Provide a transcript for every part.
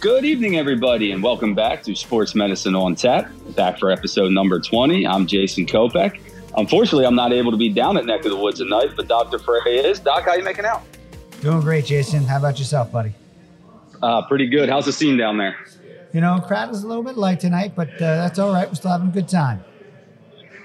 Good evening, everybody, and welcome back to Sports Medicine on Tap. Back for episode number 20. I'm Jason Kopek. Unfortunately, I'm not able to be down at Neck of the Woods tonight, but Dr. Frey is. Doc, how you making out? Doing great, Jason. How about yourself, buddy? Uh, pretty good. How's the scene down there? You know, crowd is a little bit light tonight, but uh, that's all right. We're still having a good time.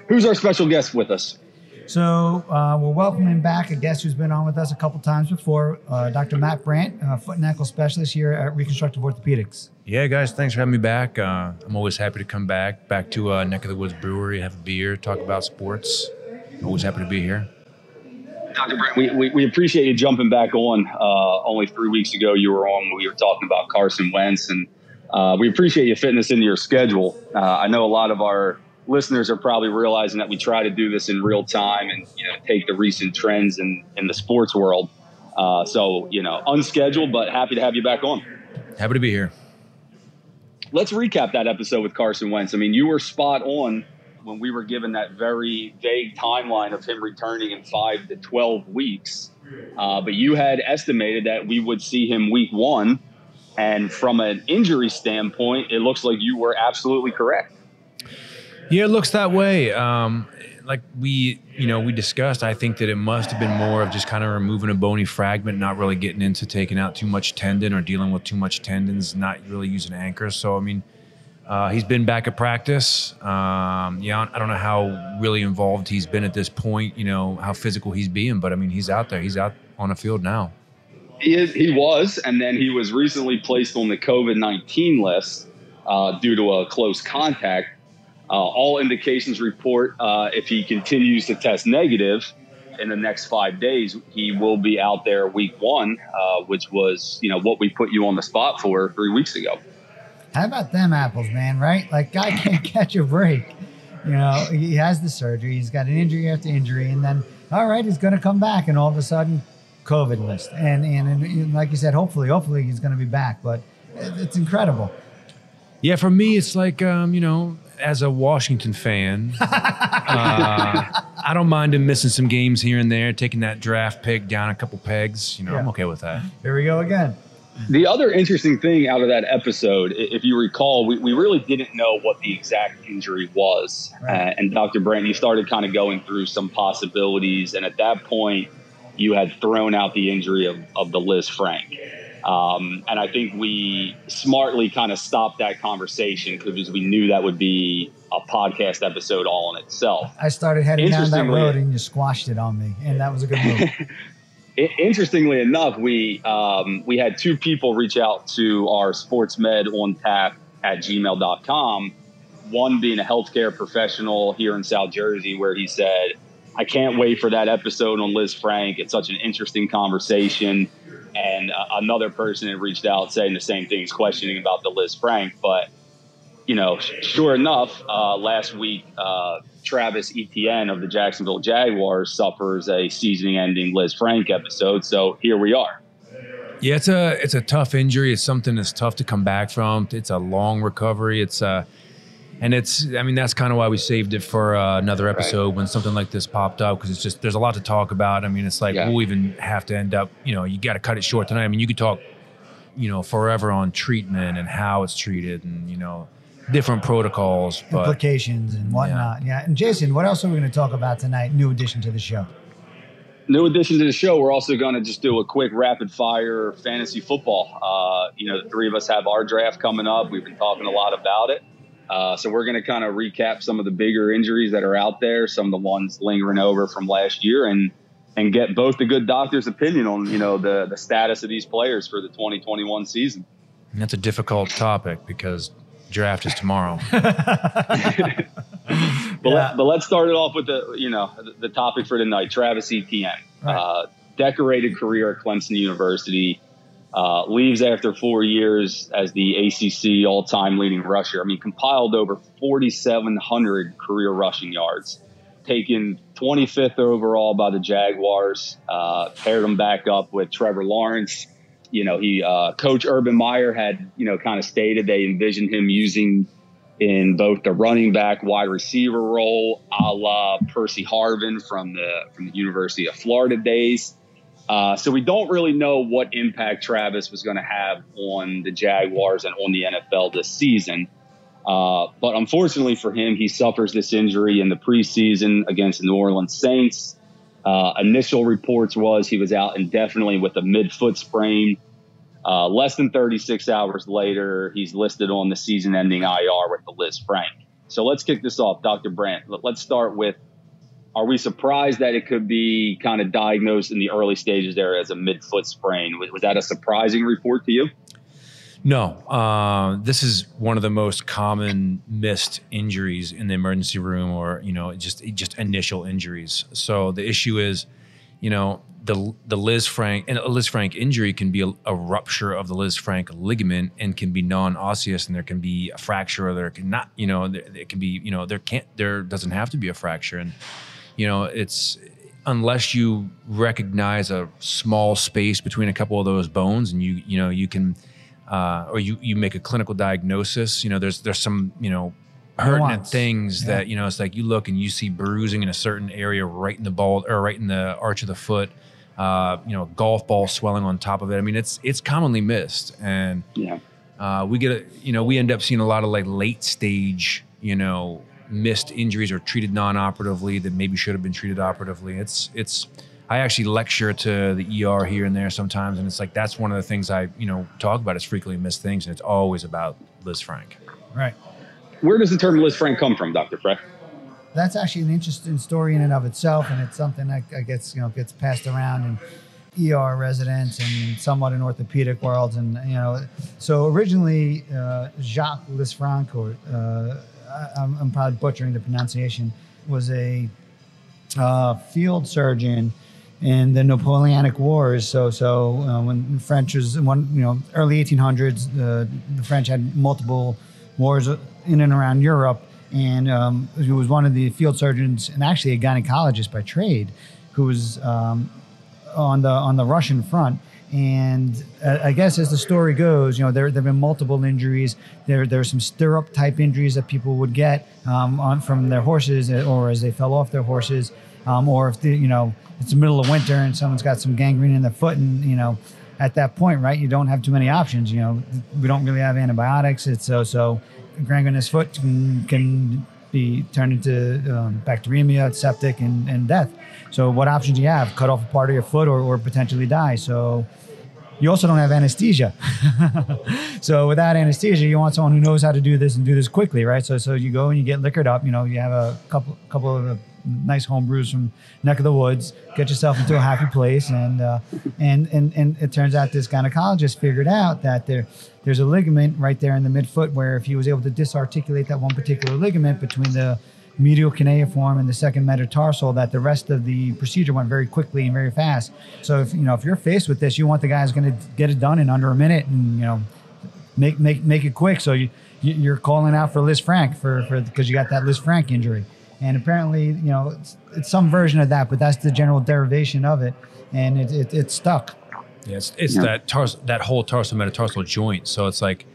Who's our special guest with us? So uh, we're welcoming back a guest who's been on with us a couple times before, uh, Dr. Matt Brandt, uh, foot and ankle specialist here at Reconstructive Orthopedics. Yeah, guys, thanks for having me back. Uh, I'm always happy to come back, back to uh, Neck of the Woods Brewery, have a beer, talk about sports. Always happy to be here. Dr. Brandt, we, we, we appreciate you jumping back on. Uh, only three weeks ago, you were on. We were talking about Carson Wentz, and we appreciate you fitting this into your schedule. I know a lot of our listeners are probably realizing that we try to do this in real time and you know take the recent trends in in the sports world. Uh, so you know, unscheduled, but happy to have you back on. Happy to be here. Let's recap that episode with Carson Wentz. I mean, you were spot on when we were given that very vague timeline of him returning in five to twelve weeks. Uh, but you had estimated that we would see him week one, and from an injury standpoint, it looks like you were absolutely correct. Yeah, it looks that way. Um, like we, you know, we discussed. I think that it must have been more of just kind of removing a bony fragment, not really getting into taking out too much tendon or dealing with too much tendons, not really using anchors. So I mean, uh, he's been back at practice. Um, yeah, I don't know how really involved he's been at this point. You know how physical he's being, but I mean, he's out there. He's out on the field now. He is, he was, and then he was recently placed on the COVID nineteen list uh, due to a close contact. Uh, all indications report uh, if he continues to test negative in the next five days, he will be out there week one, uh, which was you know what we put you on the spot for three weeks ago. How about them apples, man? Right? Like guy can't catch a break. You know, he has the surgery, he's got an injury after injury, and then all right, he's going to come back, and all of a sudden, COVID list, and and, and like you said, hopefully, hopefully he's going to be back, but it's incredible. Yeah, for me, it's like um, you know, as a Washington fan, uh, I don't mind him missing some games here and there, taking that draft pick down a couple pegs. You know, yeah. I'm okay with that. Here we go again. The other interesting thing out of that episode, if you recall, we, we really didn't know what the exact injury was. Right. Uh, and Dr. Brandt, you started kind of going through some possibilities. And at that point, you had thrown out the injury of, of the Lisfranc. Um, and I think we smartly kind of stopped that conversation because we knew that would be a podcast episode all in itself. I started heading down that road and you squashed it on me, and that was a good move. Interestingly enough, we um, we had two people reach out to our sports med on tap at gmail.com. One being a healthcare professional here in South Jersey, where he said, I can't wait for that episode on Lisfranc. It's such an interesting conversation and uh, another person had reached out saying the same things, questioning about the Lisfranc. But you know, sure enough, uh, last week uh, Travis Etienne of the Jacksonville Jaguars suffers a season-ending Lisfranc episode. So here we are. Yeah, it's a it's a tough injury. It's something that's tough to come back from. It's a long recovery. It's uh and it's i mean that's kind of why we saved it for uh, another episode right. when something like this popped up because it's just there's a lot to talk about. I mean it's like yeah. we'll even have to end up you know you got to cut it short tonight. I mean you could talk you know forever on treatment and how it's treated and you know different protocols but, implications and whatnot. Yeah. yeah and jason what else are we going to talk about tonight new addition to the show? New addition to the show we're also going to just do a quick rapid fire fantasy football. Uh, you know the three of us have our draft coming up. We've been talking a lot about it uh, so we're going to kind of recap some of the bigger injuries that are out there, some of the ones lingering over from last year, and and get both the good doctor's opinion on you know the the status of these players for the 2021 season. And that's a difficult topic because draft is tomorrow. but, yeah. let, but let's start it off with the you know the, the topic for tonight: Travis Etienne, right. uh, decorated career at Clemson University. Uh, leaves after four years as the ACC all-time leading rusher. I mean, compiled over 4,700 career rushing yards, taken 25th overall by the Jaguars. Uh, paired him back up with Trevor Lawrence. You know, he uh, Coach Urban Meyer had you know kind of stated they envisioned him using in both the running back, wide receiver role, a la Percy Harvin from the from the University of Florida days. Uh, so we don't really know what impact Travis was going to have on the Jaguars and on the NFL this season. Uh, but unfortunately for him, he suffers this injury in the preseason against the New Orleans Saints. Uh, initial reports was he was out indefinitely with a midfoot sprain. Uh, less than 36 hours later, he's listed on the season-ending IR with the Lisfranc. So let's kick this off, Dr. Brandt. Let's start with are we surprised that it could be kind of diagnosed in the early stages there as a midfoot sprain? Was, was that a surprising report to you? No, uh, this is one of the most common missed injuries in the emergency room, or you know, just just initial injuries. So the issue is, you know, the the Lisfranc and a Lisfranc injury can be a, a, rupture of the Liz Lisfranc ligament and can be non-osseous, and there can be a fracture, or there can not, you know, there, it can be, you know, there can't, there doesn't have to be a fracture, and you know, it's unless you recognize a small space between a couple of those bones, and you you know you can, uh, or you you make a clinical diagnosis. You know, there's there's some you know pertinent things yeah. that you know it's like you look and you see bruising in a certain area right in the ball or right in the arch of the foot. Uh, you know, golf ball swelling on top of it. I mean, it's it's commonly missed, and yeah, uh, we get a, you know we end up seeing a lot of like late stage you know missed injuries or treated non-operatively that maybe should have been treated operatively. It's it's I actually lecture to the ER here and there sometimes, and it's like that's one of the things I you know talk about is frequently missed things, and it's always about Liz Lisfranc. Right. Where does the term Liz Lisfranc come from, Doctor Frey? That's actually an interesting story in and of itself, and it's something that gets you know gets passed around in ER residents and somewhat in orthopedic worlds, and you know, so originally uh, Jacques Lisfranc or uh, I'm, I'm, probably butchering the pronunciation, was a uh, field surgeon in the Napoleonic Wars. So, so uh, when the French was in one, you know, early 1800s, uh, the French had multiple wars in and around Europe, and um, he was one of the field surgeons and actually a gynecologist by trade, who was um, on the on the Russian front. And uh, I guess as the story goes, you know, there, there have been multiple injuries. There, there are some stirrup type injuries that people would get um, on, from their horses uh, or as they fell off their horses. Um, or if, the, you know, it's the middle of winter and someone's got some gangrene in their foot and, you know, at that point, right, you don't have too many options. You know, we don't really have antibiotics. It's so, so gangrenous foot can, can be turned into um, bacteremia, septic, and, and death. So, what options do you have? Cut off a part of your foot or, or potentially die. So, you also don't have anesthesia. so without anesthesia, you want someone who knows how to do this and do this quickly, right? So so you go and you get liquored up. You know, you have a couple couple of nice home brews from neck of the woods. Get yourself into a happy place, and uh, and and and it turns out this gynecologist figured out that there there's a ligament right there in the midfoot where if he was able to disarticulate that one particular ligament between the medial cuneiform and the second metatarsal that the rest of the procedure went very quickly and very fast. So if you know if you're faced with this, you want the guy who's going to get it done in under a minute and you know make make make it quick. So you you're calling out for Lisfranc for for because you got that Lisfranc injury. And apparently, you know, it's, it's, some version of that, but that's the general derivation of it, and it, it, it stuck. Yeah, it's, it's yeah. that tars- that whole tarsal metatarsal joint. So it's like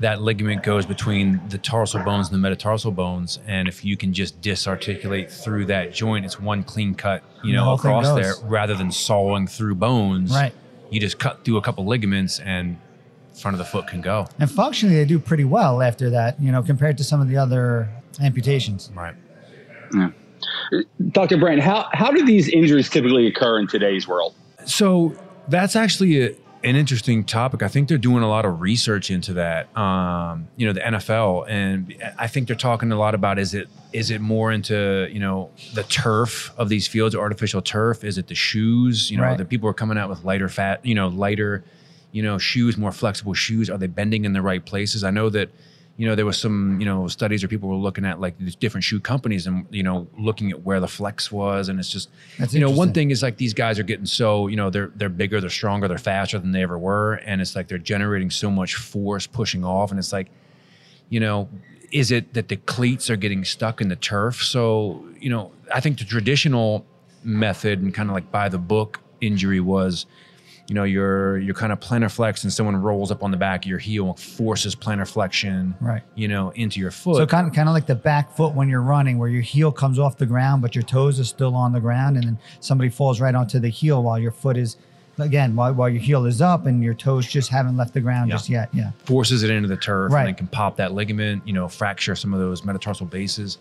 that ligament goes between the tarsal bones and the metatarsal bones, and if you can just disarticulate through that joint, it's one clean cut, you know, the across there, rather than sawing through bones. Right. You just cut through a couple ligaments, and front of the foot can go. And functionally, they do pretty well after that, you know, compared to some of the other amputations. Right. Yeah. Dr. Brandt, how, how do these injuries typically occur in today's world? So that's actually a, an interesting topic. I think they're doing a lot of research into that. Um, you know, the NFL, and I think they're talking a lot about is it is it more into you know the turf of these fields, artificial turf? Is it the shoes? You know, right. the people are coming out with lighter fat, you know, lighter, you know, shoes, more flexible shoes. Are they bending in the right places? I know that you know, there was some, you know, studies where people were looking at like these different shoe companies and, you know, looking at where the flex was. And it's just, That's you know, one thing is like these guys are getting so, you know, they're, they're bigger, they're stronger, they're faster than they ever were. And it's like they're generating so much force pushing off. And it's like, you know, is it that the cleats are getting stuck in the turf? So, you know, I think the traditional method and kind of like by the book injury was, you know, you're you're kind of plantar flex and someone rolls up on the back of your heel and forces plantar flexion, right. you know, into your foot. So kind of kind of like the back foot when you're running, where your heel comes off the ground, but your toes are still on the ground, and then somebody falls right onto the heel while your foot is again while, while your heel is up and your toes just haven't left the ground Yeah. just yet. Yeah. forces it into the turf Right. and can pop that ligament, you know, fracture some of those metatarsal bases.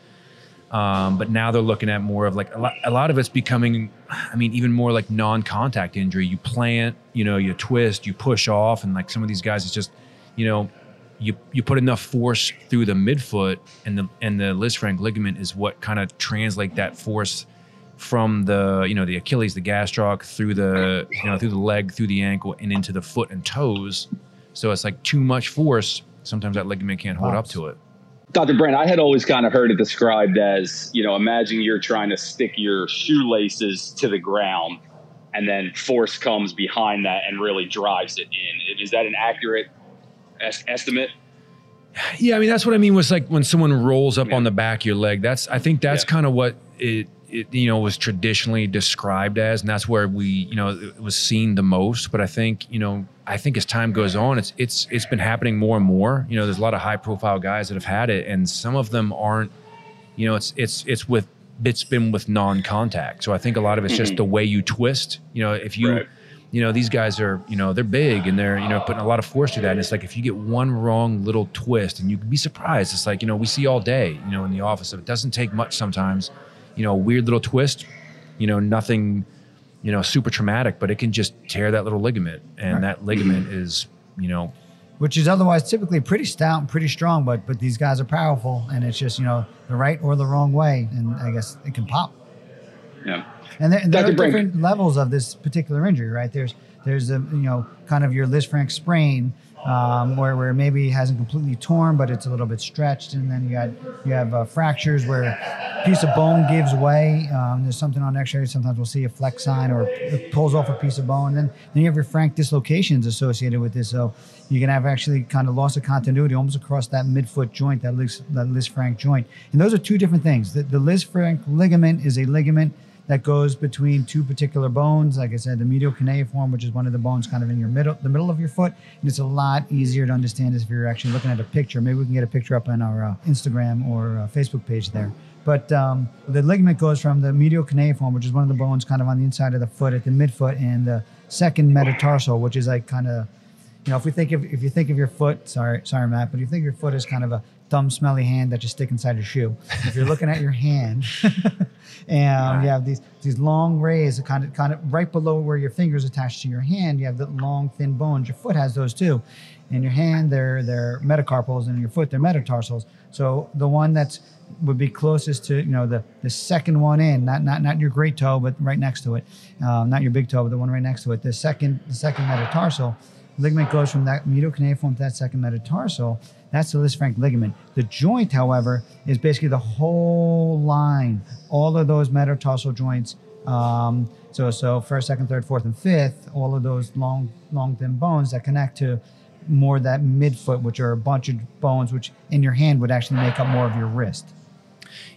Um, but now they're looking at more of like a lot, a lot of it's becoming, I mean, even more like non-contact injury. You plant, you know, you twist, you push off, and like some of these guys, it's just, you know, you you put enough force through the midfoot, and the and the Lisfranc ligament is what kind of translate that force from the you know the Achilles, the gastroc through the you know through the leg, through the ankle, and into the foot and toes. So it's like too much force. Sometimes that ligament can't hold up to it. Dr. Brandt, I had always kind of heard it described as, you know, imagine you're trying to stick your shoelaces to the ground and then force comes behind that and really drives it in. Is that an accurate es- estimate? Yeah, I mean that's what I mean was like when someone rolls up Yeah. on the back of your leg. That's I think that's Yeah. kind of what it, it you know was traditionally described as, and that's where we you know it was seen the most. But I think you know I think as time goes on, it's it's it's been happening more and more. You know, there's a lot of high profile guys that have had it, and some of them aren't. You know, it's it's it's with it's been with non contact. So I think a lot of it's just Mhm. the way you twist. You know, if you Right. you know these guys are you know they're big and they're you know putting a lot of force to that and it's like if you get one wrong little twist and you can be surprised it's like you know we see all day you know in the office it doesn't take much sometimes you know a weird little twist you know nothing you know super traumatic but it can just tear that little ligament and Right. that ligament is you know which is otherwise typically pretty stout and pretty strong, but but these guys are powerful, and it's just you know the right or the wrong way, and I guess it can pop. Yeah. And there, there are different levels of this particular injury, right? There's there's a you know kind of your Lisfranc sprain, um, where where maybe it hasn't completely torn, but it's a little bit stretched, and then you got you have uh, fractures where a piece of bone gives way. Um, there's something on X-ray. Sometimes we'll see a fleck sign or it pulls off a piece of bone. Then then you have your frank dislocations associated with this. So you can have actually kind of loss of continuity almost across that midfoot joint, that Lis, that joint. And those are two different things. The, the Lisfranc ligament is a ligament that goes between two particular bones. Like I said, the medial cuneiform, which is one of the bones kind of in your middle, the middle of your foot. And it's a lot easier to understand if you're actually looking at a picture. Maybe we can get a picture up on our uh, Instagram or uh, Facebook page there. But um, the ligament goes from the medial cuneiform, which is one of the bones kind of on the inside of the foot at the midfoot, and the second metatarsal, which is like kind of you know, if we think of if you think of your foot, sorry, sorry, Matt, but you think of your foot as kind of a dumb, smelly hand that you stick inside your shoe. If you're looking at your hand, and you have these these long rays, kind of kind of right below where your fingers attached to your hand, you have the long, thin bones. Your foot has those too. In your hand, they're they're metacarpals, and in your foot, they're metatarsals. So the one that's would be closest to you know the the second one in, not not not your great toe, but right next to it, um, not your big toe, but the one right next to it. The second the second metatarsal ligament goes from that medial cuneiform to that second metatarsal. That's the Lisfranc ligament. The joint, however, is basically the whole line, all of those metatarsal joints. Um, so, so first, second, third, fourth, and fifth, all of those long, long, thin bones that connect to more that midfoot, which are a bunch of bones, which in your hand would actually make up more of your wrist.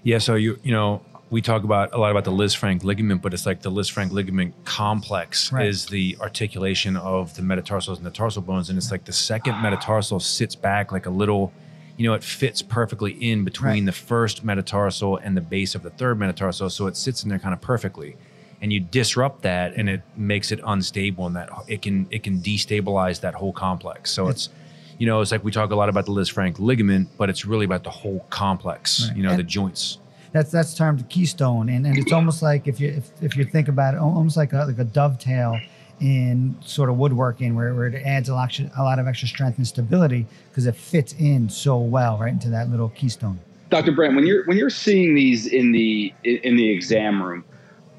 Yeah, so you you know we talk about a lot about the Liz Lisfranc ligament, but it's like the Liz Lisfranc ligament complex Right. is the articulation of the metatarsals and the tarsal bones, and it's like the second metatarsal sits back like a little, you know, it fits perfectly in between Right. the first metatarsal and the base of the third metatarsal, so it sits in there kind of perfectly. And you disrupt that, and it makes it unstable, and that it can it can destabilize that whole complex. So it's, you know, it's like we talk a lot about the Liz Lisfranc ligament, but it's really about the whole complex. Right. You know, And- the joints. That's that's termed keystone, and, and it's almost like if you if, if you think about it, almost like a, like a dovetail in sort of woodworking, where, where it adds a lot, a lot of extra strength and stability because it fits in so well right into that little keystone. Dr. Brandt, when you're when you're seeing these in the in the exam room,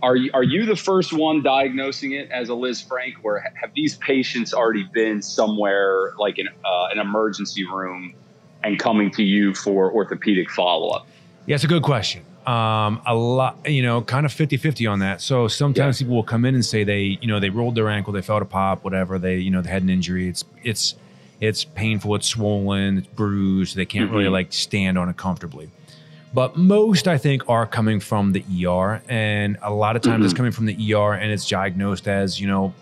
are you are you the first one diagnosing it as a Lisfranc, or have these patients already been somewhere like in uh, an emergency room and coming to you for orthopedic follow up? Yeah, it's a good question. Um, a lot, you know, kind of 50 50 on that. So sometimes people will come in and say they, you know, they rolled their ankle, they felt a pop, whatever. They, you know, they had an injury. It's, it's, it's painful, it's swollen, it's bruised. They can't really Mhm. like stand on it comfortably. But most, I think, are coming from the ER. And a lot of times it's Mhm. coming from the ER and it's diagnosed as, you know,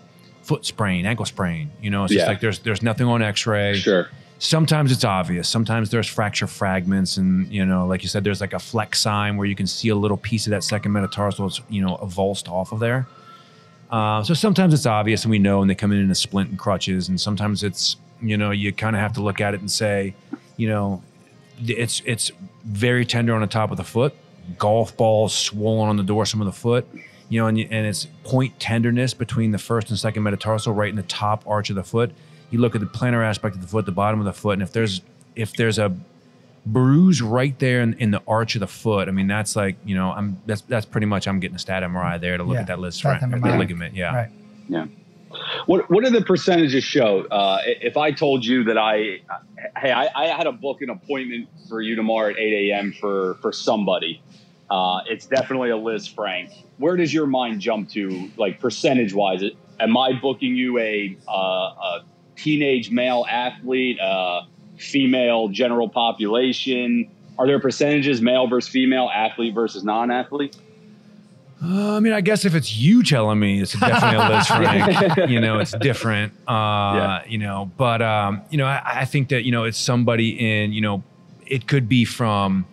foot sprain, ankle sprain. You know, it's just Yeah. like there's, there's nothing on x ray Sure. Sometimes it's obvious. Sometimes there's fracture fragments and you know like you said there's like a fleck sign where you can see a little piece of that second metatarsal it's you know avulsed off of there. Uh, so sometimes it's obvious and we know, and they come in in a splint and crutches, and sometimes it's you know you kind of have to look at it and say, you know, it's it's very tender on the top of the foot, golf balls swollen on the dorsum of the foot, you know, and, and it's point tenderness between the first and second metatarsal, right in the top arch of the foot. You look at the plantar aspect of the foot, the bottom of the foot, and if there's if there's a bruise right there in, in the arch of the foot, I mean that's like you know I'm that's that's pretty much I'm getting a stat MRI there to look Yeah, at that list stat front, the ligament, yeah. Right. Yeah. What What do the percentages show? Uh, if I told you that I, hey, I, I had to book an appointment for you tomorrow at eight a.m. for for somebody, uh, it's definitely a Lisfranc. Where does your mind jump to, like percentage wise? Am I booking you a uh, a teenage male athlete, uh, female general population? Are there percentages, male versus female, athlete versus non-athlete? Uh, I mean, I guess if it's you telling me, it's definitely a Liz Frank. you know, it's different. Uh, Yeah. You know, but um, you know, I, I think that you know it's somebody in. You know, it could be from.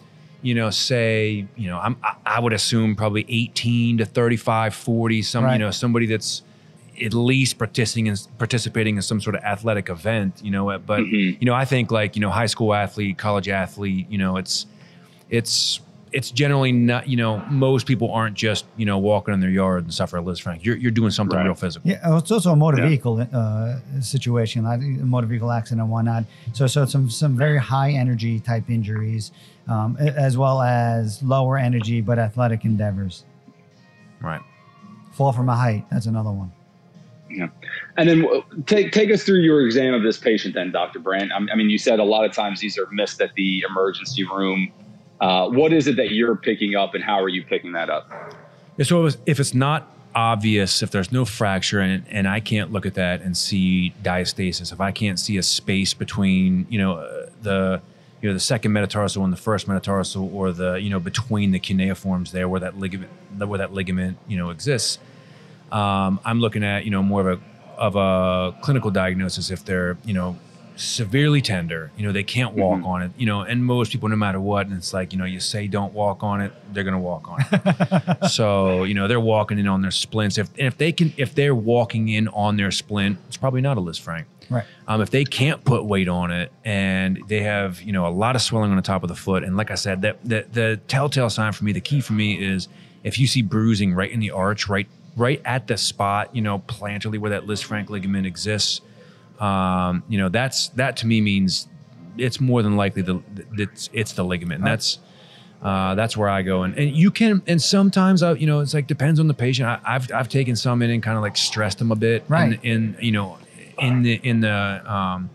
You know, say, you know, I'm, I- I would assume probably 18 to 35, 40, some, you know, somebody that's at least participating in, participating in some sort of athletic event, you know, but, Mhm. you know, I think like, you know, high school athlete, college athlete, you know, it's, it's it's generally not you know most people aren't just you know walking in their yard and suffer a Lisfranc. You're you're doing something Right. real physical. Yeah, it's also a motor Yeah. vehicle uh, situation, like a motor vehicle accident and whatnot. So, so some some very high energy type injuries, um, as well as lower energy but athletic endeavors. Right. Fall from a height. That's another one. And then take take us through your exam of this patient, then, Dr. Brandt. I mean, you said a lot of times these are missed at the emergency room. Uh, what is it that you're picking up, and how are you picking that up? Yeah, So if it's, if it's not obvious, if there's no fracture and and I can't look at that and see diastasis, if I can't see a space between you know uh, the you know the second metatarsal and the first metatarsal, or the you know between the cuneiforms there where that ligament where that ligament you know exists, um, I'm looking at you know more of a of a clinical diagnosis if they're you know severely tender you know they can't walk on it you know and most people no matter what and it's like you know you say don't walk on it they're gonna walk on it. So you know they're walking in on their splints. If if they can if they're walking in on their splint it's probably not a Lisfranc. Right. um, if they can't put weight on it and they have you know a lot of swelling on the top of the foot and like i said that the, the telltale sign for me the key for me is if you see bruising right in the arch right right at the spot you know plantarly where that Lisfranc ligament exists um, you know that's that to me means it's more than likely the it's it's the ligament and that's uh, that's where I go, and, and you can, and sometimes I, you know, it's like depends on the patient. I, I've I've taken some in and kind of like stressed them a bit, Right. In, in you know, in the in the um,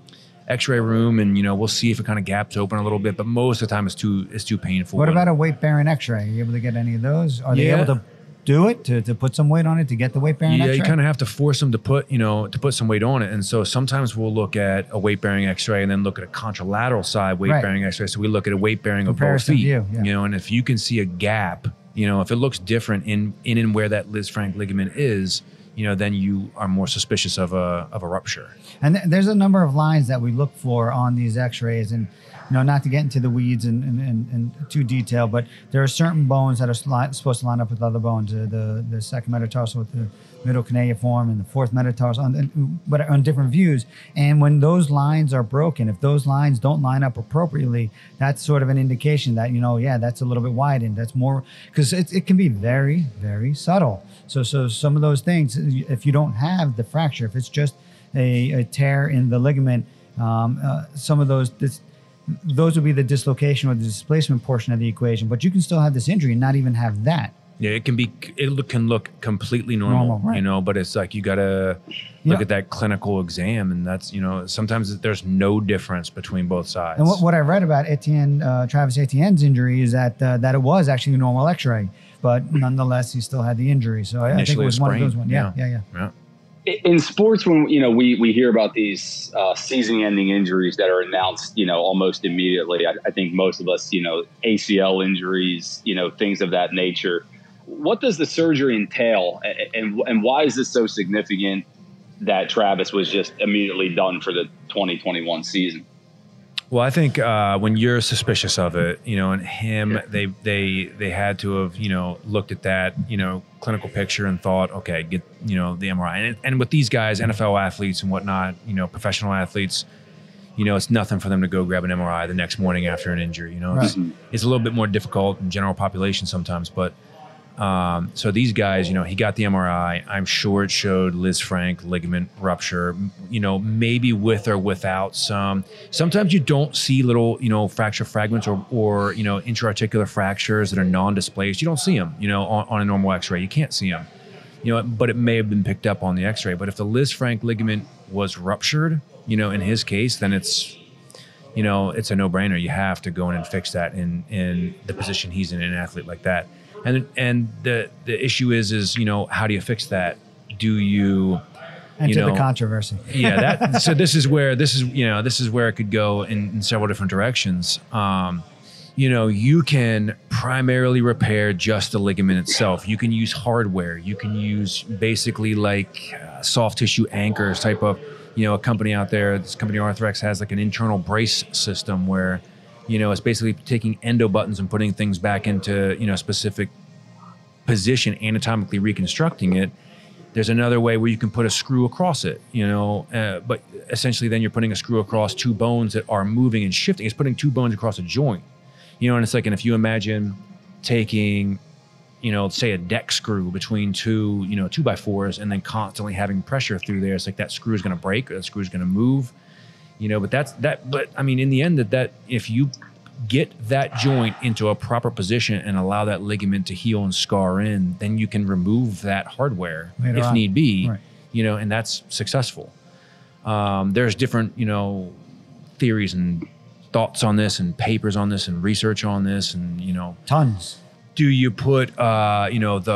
X-ray room, and you know, we'll see if it kind of gaps open a little bit, but most of the time it's too it's too painful. What about a weight bearing X-ray? Are you able to get any of those? Are they able to do it to, to put some weight on it to get the weight bearing Yeah, X-ray? you kind of have to force them to put, you know, to put some weight on it. And so sometimes we'll look at a weight bearing X-ray and then look at a contralateral side weight bearing X-ray. So we look at a weight bearing of both feet, view, yeah. you know, and if you can see a gap, you know, if it looks different in in and where that Lisfranc ligament is, you know, then you are more suspicious of a of a rupture. And th- there's a number of lines that we look for on these X-rays, and you know, not to get into the weeds and, and, and, and too detail, but there are certain bones that are sli- supposed to line up with other bones. Uh, the the second metatarsal with the middle cuneiform and the fourth metatarsal, on, but on different views. And when those lines are broken, if those lines don't line up appropriately, that's sort of an indication that you know, yeah, that's a little bit widened. That's more because it, it can be very very subtle. So so some of those things, if you don't have the fracture, if it's just a, a tear in the ligament, um, uh, some of those this, those would be the dislocation or the displacement portion of the equation. But you can still have this injury and not even have that. Yeah, it can be it can look completely normal, Normal, right. you know, but it's like you got to Yeah. look at that clinical exam and that's, you know, sometimes there's no difference between both sides. And what, what I read about Etienne, uh, Travis Etienne's injury is that uh, that it was actually a normal X-ray, but nonetheless he still had the injury. So I, I think it Initially was one of those ones. Yeah, yeah, yeah. yeah. in sports when you know we we hear about these uh, season-ending injuries that are announced you know almost immediately I, I think most of us you know acl injuries you know things of that nature what does the surgery entail and and why is this so significant that travis was just immediately done for the 2021 season Well, I think uh, when you're suspicious of it, you know, and him, they they they had to have you know looked at that you know clinical picture and thought, okay, get you know the MRI. And, and with these guys, NFL athletes and whatnot, you know, professional athletes, you know, it's nothing for them to go grab an MRI the next morning after an injury. You know, it's, it's a little bit more difficult in general population sometimes, but. Um, so these guys, you know, he got the MRI. I'm sure it showed Lisfranc ligament rupture. You know, maybe with or without some. Sometimes you don't see little, you know, fracture fragments or, or you know, intraarticular fractures that are non-displaced. You don't see them, you know, on, on a normal X-ray. You can't see them, you know. But it may have been picked up on the X-ray. But if the Lisfranc ligament was ruptured, you know, in his case, then it's you know, it's a no-brainer. You have to go in and fix that in in the position he's in, an athlete like that. And and the the issue is is you know how do you fix that? Do you Enter know, the controversy. yeah that so this is where this is you know this is where it could go in, in several different directions um you know you can primarily repair just the ligament itself you can use hardware you can use basically like uh, soft tissue anchors type of you know a company out there this company arthrex has like an internal brace system where you know it's basically taking endo buttons and putting things back into you know specific position anatomically reconstructing it there's another way where you can put a screw across it, you know, uh, but essentially then you're putting a screw across two bones that are moving and shifting. It's putting two bones across a joint, you know, and it's like, and if you imagine taking, you know, say a deck screw between two, you know, two by fours and then constantly having pressure through there, it's like that screw is going to break that screw is going to move, you know, but that's that, but I mean, in the end, that, that if you get that joint into a proper position and allow that ligament to heal and scar in, then you can remove that hardware Later if on. need be, Right. you know, and that's successful. Um, there's different, you know, theories and thoughts on this and papers on this and research on this and, you know, Tons. do you put uh, you know the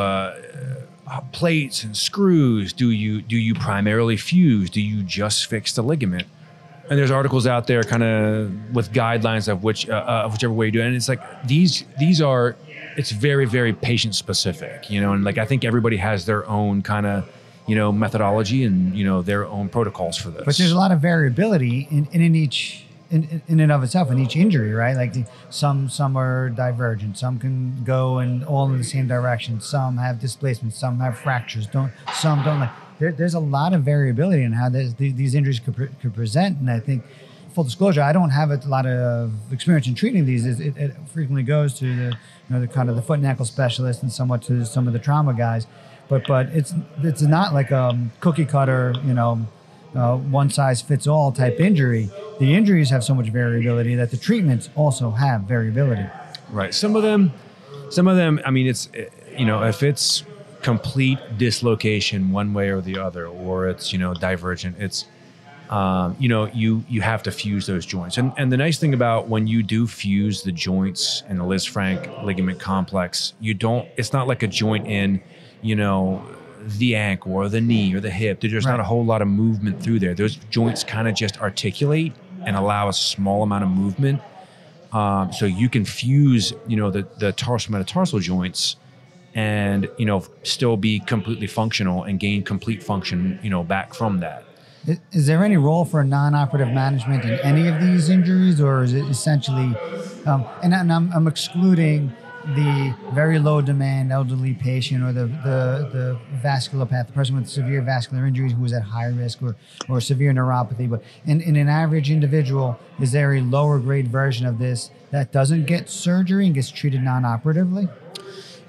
uh, plates and screws do you do you primarily fuse do you just fix the ligament and there's articles out there kind of with guidelines of which uh, uh, of whichever way you do it. And it's like these these are it's very very patient specific you know? And like i think everybody has their own kind of you know methodology and you know their own protocols for this But there's a lot of variability in, in, in each in, in and of itself in each injury, right? Like the, some some are divergent, some can go and all in the same direction, some have displacement, some have fractures, don't some don't. Like there, there's a lot of variability in how this, these, injuries could, pre- could present, and I think. Full disclosure, I don't have a lot of experience in treating these. It, it, frequently goes to the, you know, the kind of the foot and ankle specialist and somewhat to some of the trauma guys. But but it's it's not like a cookie cutter, you know, uh, one size fits all type injury. The injuries have so much variability that the treatments also have variability. Right. Some of them, some of them. I mean, it's you know, if it's complete dislocation one way or the other, or it's you know divergent, it's um, you know you you have to fuse those joints. And and the nice thing about when you do fuse the joints in the Lisfranc ligament complex, you don't. It's not like a joint in, you know. The ankle or the knee or the hip. There's not a whole lot of movement through there. Those joints kind of just articulate and allow a small amount of movement um, so you can fuse, you know, the the tarsal metatarsal joints, and you know, still be completely functional and gain complete function, you know, back from that. Is, there any role for non-operative management in any of these injuries, or is it essentially? Um, and, and I'm, I'm excluding the very low demand elderly patient or the, the, the vasculopath, the person with severe vascular injuries who is at high risk or, or severe neuropathy. But in, in an average individual, is there a lower grade version of this that doesn't get surgery and gets treated non-operatively?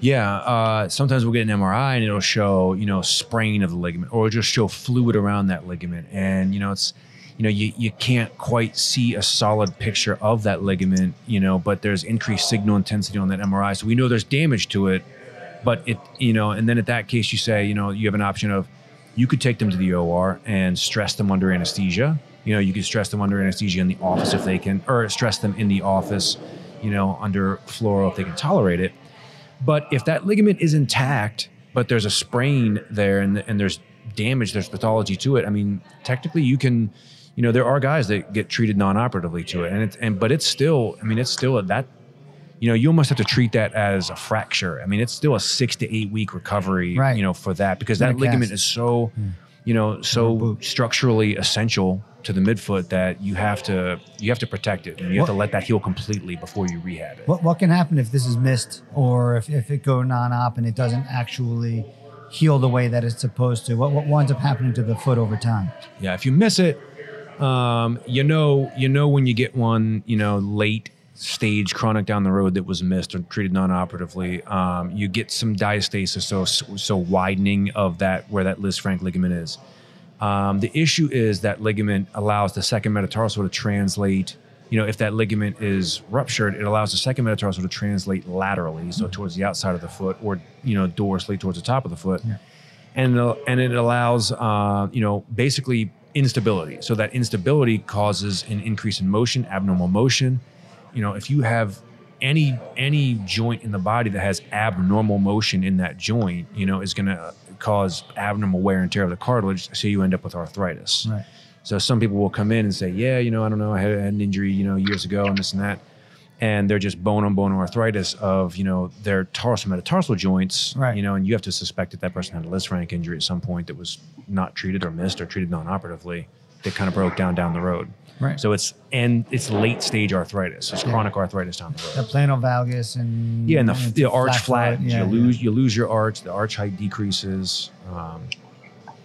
Yeah, uh, sometimes we'll get an MRI and it'll show, you know, sprain of the ligament, or just show fluid around that ligament, and you know, it's, you know, you you can't quite see a solid picture of that ligament, you know, but there's increased signal intensity on that MRI, so we know there's damage to it, but it, you know, and then at that case, you say, you know, you have an option of, you could take them to the OR and stress them under anesthesia. You know, you could stress them under anesthesia in the office if they can, or stress them in the office, you know, under fluoro if they can tolerate it. But if that ligament is intact, but there's a sprain there and, and there's damage, there's pathology to it. I mean, technically, you can, you know, there are guys that get treated non-operatively to it, and it's and but it's still, I mean, it's still a, that, you know, you almost have to treat that as a fracture. I mean, it's still a six to eight week recovery, Right. you know, for that because that ligament cast. is so, you know, so structurally essential to the midfoot that you have to you have to protect it and you have to let that heal completely before you rehab it. What, what can happen if this is missed or if, if it go non-op and it doesn't actually heal the way that it's supposed to? What, what winds up happening to the foot over time? Yeah, if you miss it, um, you know you know when you get one, you know, late stage chronic down the road that was missed or treated non-operatively, um, you get some diastasis, so so widening of that where that Lisfranc ligament is. Um, the issue is that ligament allows the second metatarsal to translate. You know, if that ligament is ruptured, it allows the second metatarsal to translate laterally, so towards the outside of the foot, or you know, dorsally towards the top of the foot, Yeah. and and it allows uh, you know basically instability. So that instability causes an increase in motion, abnormal motion. You know, if you have any any joint in the body that has abnormal motion in that joint, you know, is going to cause abnormal wear and tear of the cartilage. So you end up with arthritis. Right. So some people will come in and say, "Yeah, you know, I don't know, I had, an injury, you know, years ago, and this and that," and they're just bone on bone arthritis of you know their tarsal metatarsal joints, Right. You know, and you have to suspect that that person had a Lisfranc injury at some point that was not treated or missed or treated non-operatively that kind of broke down down the road. Right. So it's and it's late stage arthritis. It's chronic arthritis down the road. The plantar valgus and Yeah, and the, and the arch foot, flat, yeah, you lose you lose your arch. The arch height decreases, um,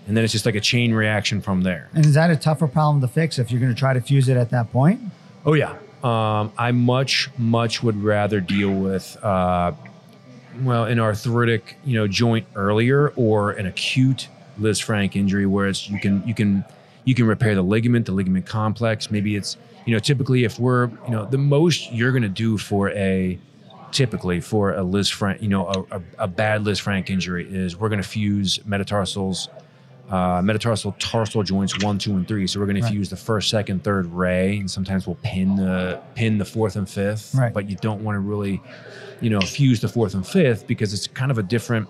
and then it's just like a chain reaction from there. And is that a tougher problem to fix if you're going to try to fuse it at that point? Oh yeah, um, I much much would rather deal with uh, well an arthritic you know joint earlier or an acute Liz Lisfranc injury where it's you can you can you can repair the ligament, the ligament complex. Maybe it's you know typically if we're you know the most you're going to do for a typically for a Lisfranc you know a, a, a bad Lisfranc injury is we're going to fuse metatarsals uh, metatarsal tarsal joints one, two, and three. So we're going Right. to fuse the first, second, third ray, and sometimes we'll pin the pin the fourth and fifth. Right. But you don't want to really, you know, fuse the fourth and fifth because it's kind of a different.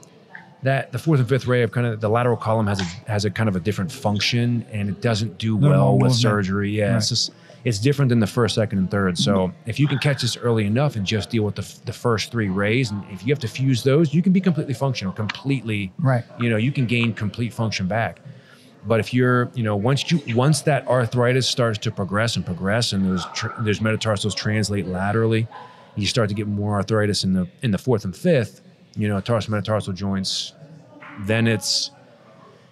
That the fourth and fifth ray of kind of the lateral column has a has a kind of a different function, and it doesn't do Little well with surgery. Yeah, it's just it's different than the first, second, and third. So if you can catch this early enough and just deal with the, the first three rays, and if you have to fuse those, you can be completely functional, completely Right. you know you can gain complete function back but if you're you know once you once that arthritis starts to progress and progress and those tr- those metatarsals translate laterally you start to get more arthritis in the in the fourth and fifth you know tarsal metatarsal joints then it's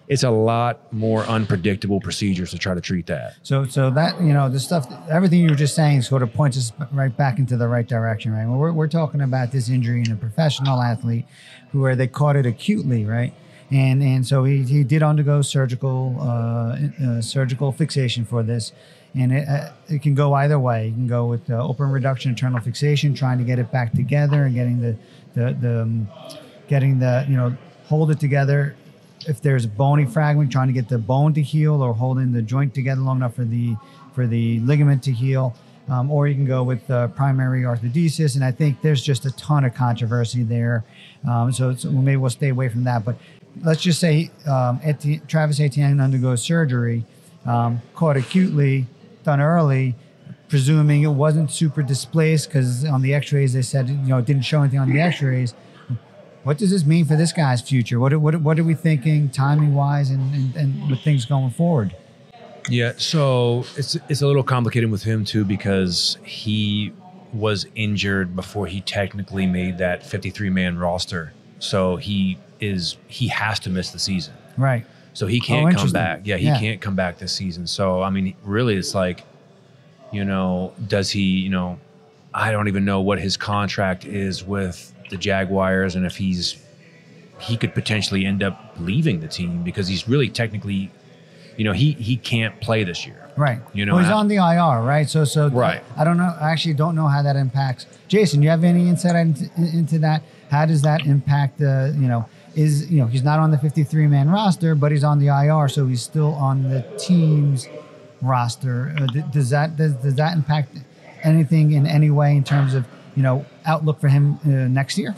it's a lot more unpredictable procedures to try to treat that So, so that you know, the stuff, everything you were just saying, sort of points us right back into the right direction, right? Well, we're we're talking about this injury in a professional athlete, who where they caught it acutely, right? And and so he, he did undergo surgical uh, uh, surgical fixation for this, and it uh, it can go either way. You can go with open reduction internal fixation, trying to get it back together and getting the the the um, getting the you know hold it together if there's a bony fragment, trying to get the bone to heal or holding the joint together long enough for the for the ligament to heal. Um, or you can go with uh, primary arthrodesis, and I think there's just a ton of controversy there. Um, so, well, maybe we'll stay away from that. But let's just say um, Eti- Travis Etienne undergoes surgery, um, caught acutely, done early, presuming it wasn't super displaced because on the X-rays they said you know it didn't show anything on the X-rays. What does this mean for this guy's future? What are, what, what are we thinking timing wise and, and, and with things going forward? Yeah, so it's it's a little complicated with him too because he was injured before he technically made that 53 man roster. So he is he has to miss the season. Right. So he Oh, can't come back. Yeah, he Yeah. can't come back this season. So I mean, really, it's like, you know, does he? You know, I don't even know what his contract is with the Jaguars, and if he's he could potentially end up leaving the team because he's really technically, you know, he he can't play this year. Right. You know, well, he's I- on the IR, right? So, so Right. I don't know. I actually don't know how that impacts. Jason, you have any insight into, into that? How does that impact the? You know, is you know he's not on the 53 man roster, but he's on the IR, so he's still on the team's roster. Uh, d- does that does, does that impact anything in any way in terms of you know outlook for him uh, next year?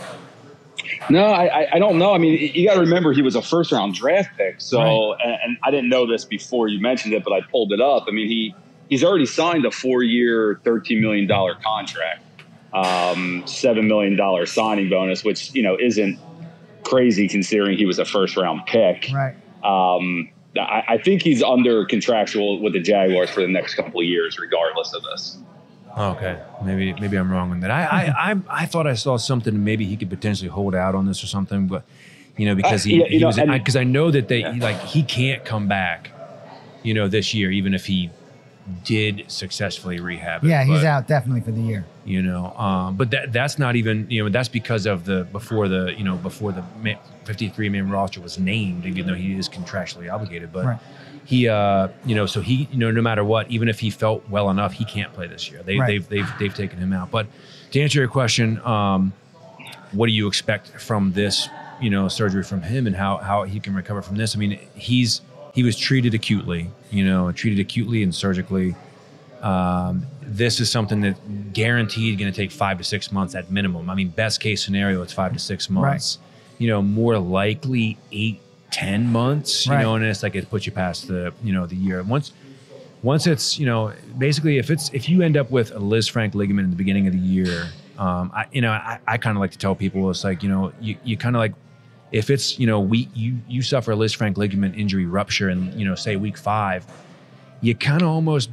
No, I, I- don't know. I mean, you got to remember he was a first round draft pick. So, and, and I didn't know this before you mentioned it, but I pulled it up. I mean, he he's already signed a four year, thirteen million dollar contract, um, seven million dollar signing bonus, which you know isn't crazy considering he was a first round pick. Right. Um, I, I think he's under contractual with the Jaguars for the next couple of years, regardless of this. Okay, maybe maybe I'm wrong on that. I I, I I thought I saw something. Maybe he could potentially hold out on this or something, but you know because he, Uh, yeah, you he know, was because I, know that they Yeah. like he can't come back, you know, this year even if he did successfully rehab. it, Yeah, he's but, out definitely for the year. You know, um, but that that's not even you know that's because of the before the you know before the ma- 53 man roster was named, even though he is contractually obligated, but. Right. He, uh, you know, so he, you know, no matter what, even if he felt well enough, he can't play this year. They, Right. they've, they've, they've taken him out. But to answer your question, um, what do you expect from this, you know, surgery from him and how, how he can recover from this? I mean, he's, he was treated acutely, you know, treated acutely and surgically. Um, this is something that guaranteed going to take five to six months at minimum. I mean, best case scenario, it's five to six months. You know, more likely eight, ten months. You know, and it's like it puts you past the you know the year. Once once it's you know basically if it's if you end up with a Lisfranc ligament in the beginning of the year, um, I you know I, I kind of like to tell people it's like you know you you kind of like if it's you know we you you suffer a Lisfranc ligament injury rupture and you know say week five, you kind of almost